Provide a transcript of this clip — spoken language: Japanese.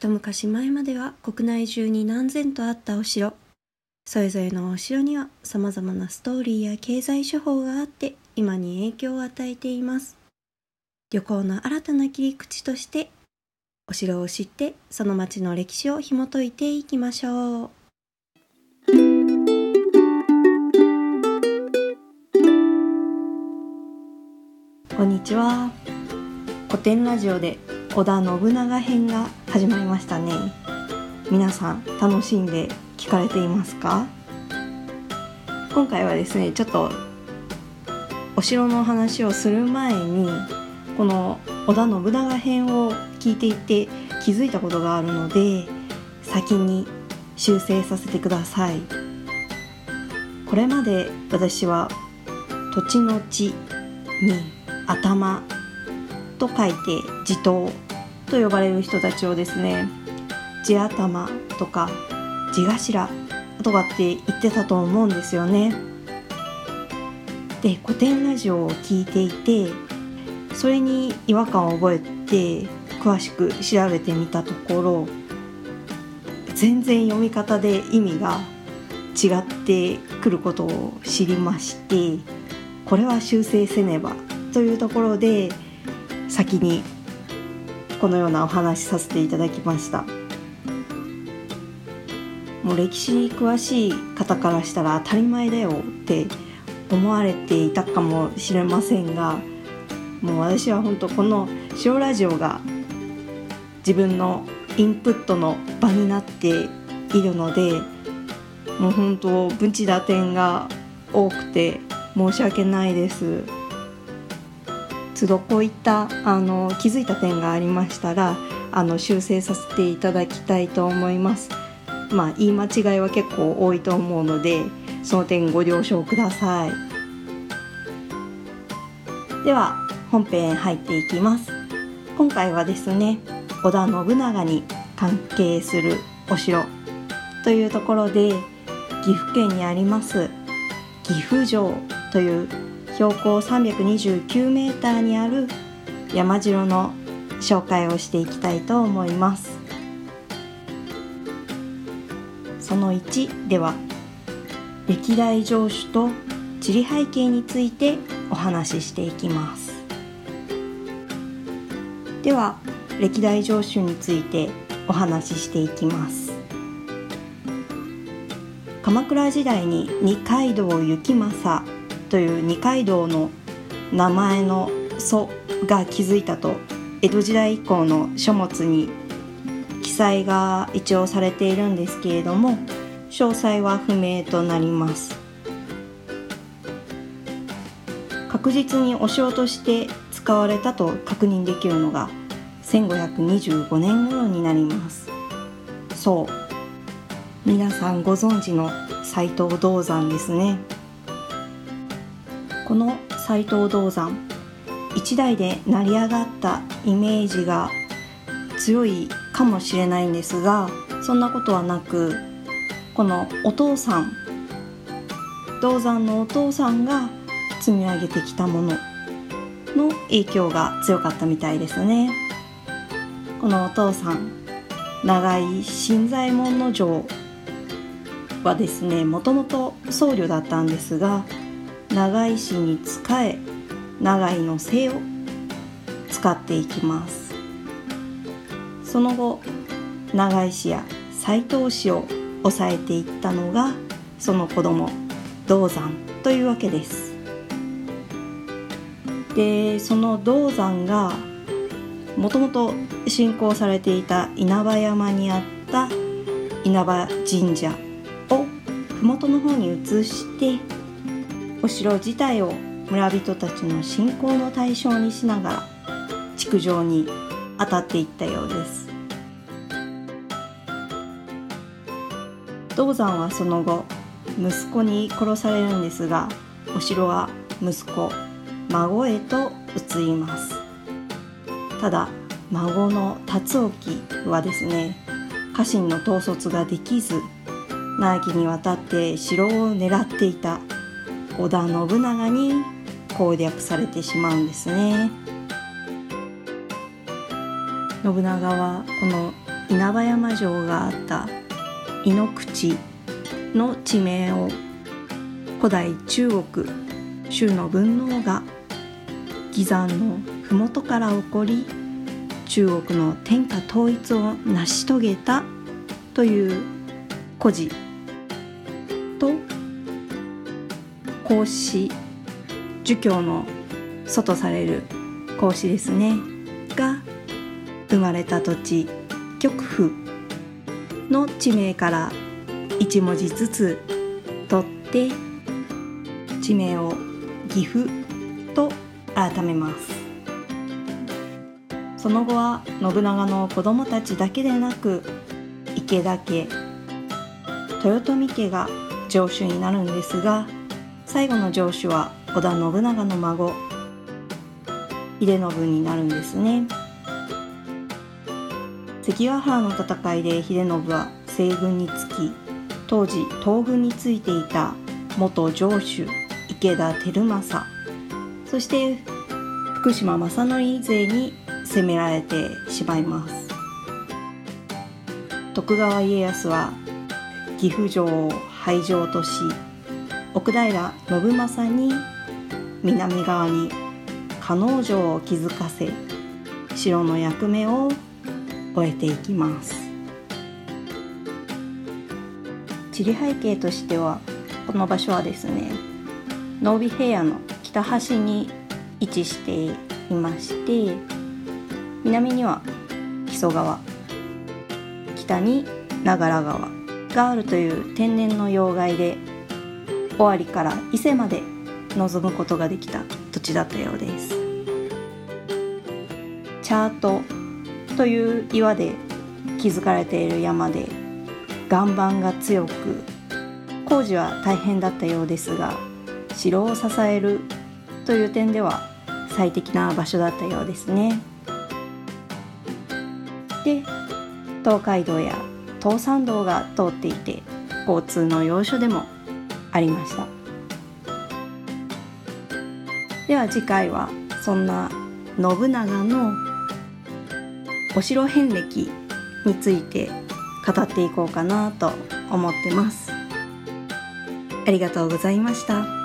一昔前までは国内中に何千とあったお城。それぞれのお城には様々なストーリーや経済手法があって今に影響を与えています。旅行の新たな切り口としてお城を知ってその町の歴史を紐解いていきましょう。こんにちは。古典ラジオで織田信長編が始まりましたね。皆さん楽しんで聞かれていますか？今回はですねちょっとお城の話をする前にこの織田信長編を聞いていて気づいたことがあるので先に修正させてください。これまで私は土地の地に頭と書いて地頭と呼ばれる人たちをですね地頭とか地頭とかって言ってたと思うんですよね。で古典ラジオを聞いていてそれに違和感を覚えて詳しく調べてみたところ全然読み方で意味が違ってくることを知りましてこれは修正せねばというところで先にこのようなお話させていただきましたもう歴史に詳しい方からしたら当たり前だよって思われていたかもしれませんがもう私は本当この「塩ラジオ」が自分のインプットの場になっているのでもう本当文知打点が多くて申し訳ないです。都度こういったあの気づいた点がありましたらあの修正させていただきたいと思います。まあ言い間違いは結構多いと思うのでその点ご了承ください。では本編入っていきます。今回はですね織田信長に関係するお城というところで岐阜県にあります岐阜城という標高329メーターにある山城の紹介をしていきたいと思います。その1では歴代城主と地理背景についてお話ししていきます。では歴代城主についてお話ししていきます。鎌倉時代に二階堂行正という二階堂の名前の祖が築いたと江戸時代以降の書物に記載が一応されているんですけれども詳細は不明となります。確実にお城として使われたと確認できるのが1525年頃になります。そう。皆さんご存知の斎藤道山ですね。この斎藤道山一代で成り上がったイメージが強いかもしれないんですがそんなことはなくこのお父さん道山のお父さんが積み上げてきたものの影響が強かったみたいですね。このお父さん長井新左衛門の城はですねもともと僧侶だったんですが長井市に仕え長井の姓を使っていきます。その後長井市や斎藤市を抑えていったのがその子供銅山というわけです。でその銅山がもともと信仰されていた稲葉山にあった稲葉神社を麓の方に移してお城自体を村人たちの信仰の対象にしながら築城に当たっていったようです。銅山はその後息子に殺されるんですがお城は息子孫へと移ります。ただ孫の辰興はですね家臣の統率ができず長きにわたって城を狙っていた。織田信長に攻略されてしまうんですね。信長はこの稲葉山城があった井の口の地名を古代中国周の文王が義山の麓から起こり中国の天下統一を成し遂げたという故事孔子儒教の祖とされる孔子ですね。が生まれた土地極府の地名から1文字ずつ取って地名を岐阜と改めます。その後は信長の子供たちだけでなく池田家豊臣家が城主になるんですが最後の城主は織田信長の孫秀信になるんですね。関ヶ原の戦いで秀信は西軍につき当時東軍についていた元城主池田輝政そして福島正則勢に攻められてしまいます。徳川家康は岐阜城を廃城とし奥平信正に南側に加納城を築かせ城の役目を終えていきます。地理背景としてはこの場所はですね濃尾平野の北端に位置していまして南には木曽川北に長良川があるという天然の要害で尾張から伊勢まで望むことができた土地だったようです。チャートという岩で築かれている山で岩盤が強く工事は大変だったようですが城を支えるという点では最適な場所だったようですね。で東海道や東山道が通っていて交通の要所でもありましたでは次回はそんな信長のお城遍歴について語っていこうかなと思ってますありがとうございました。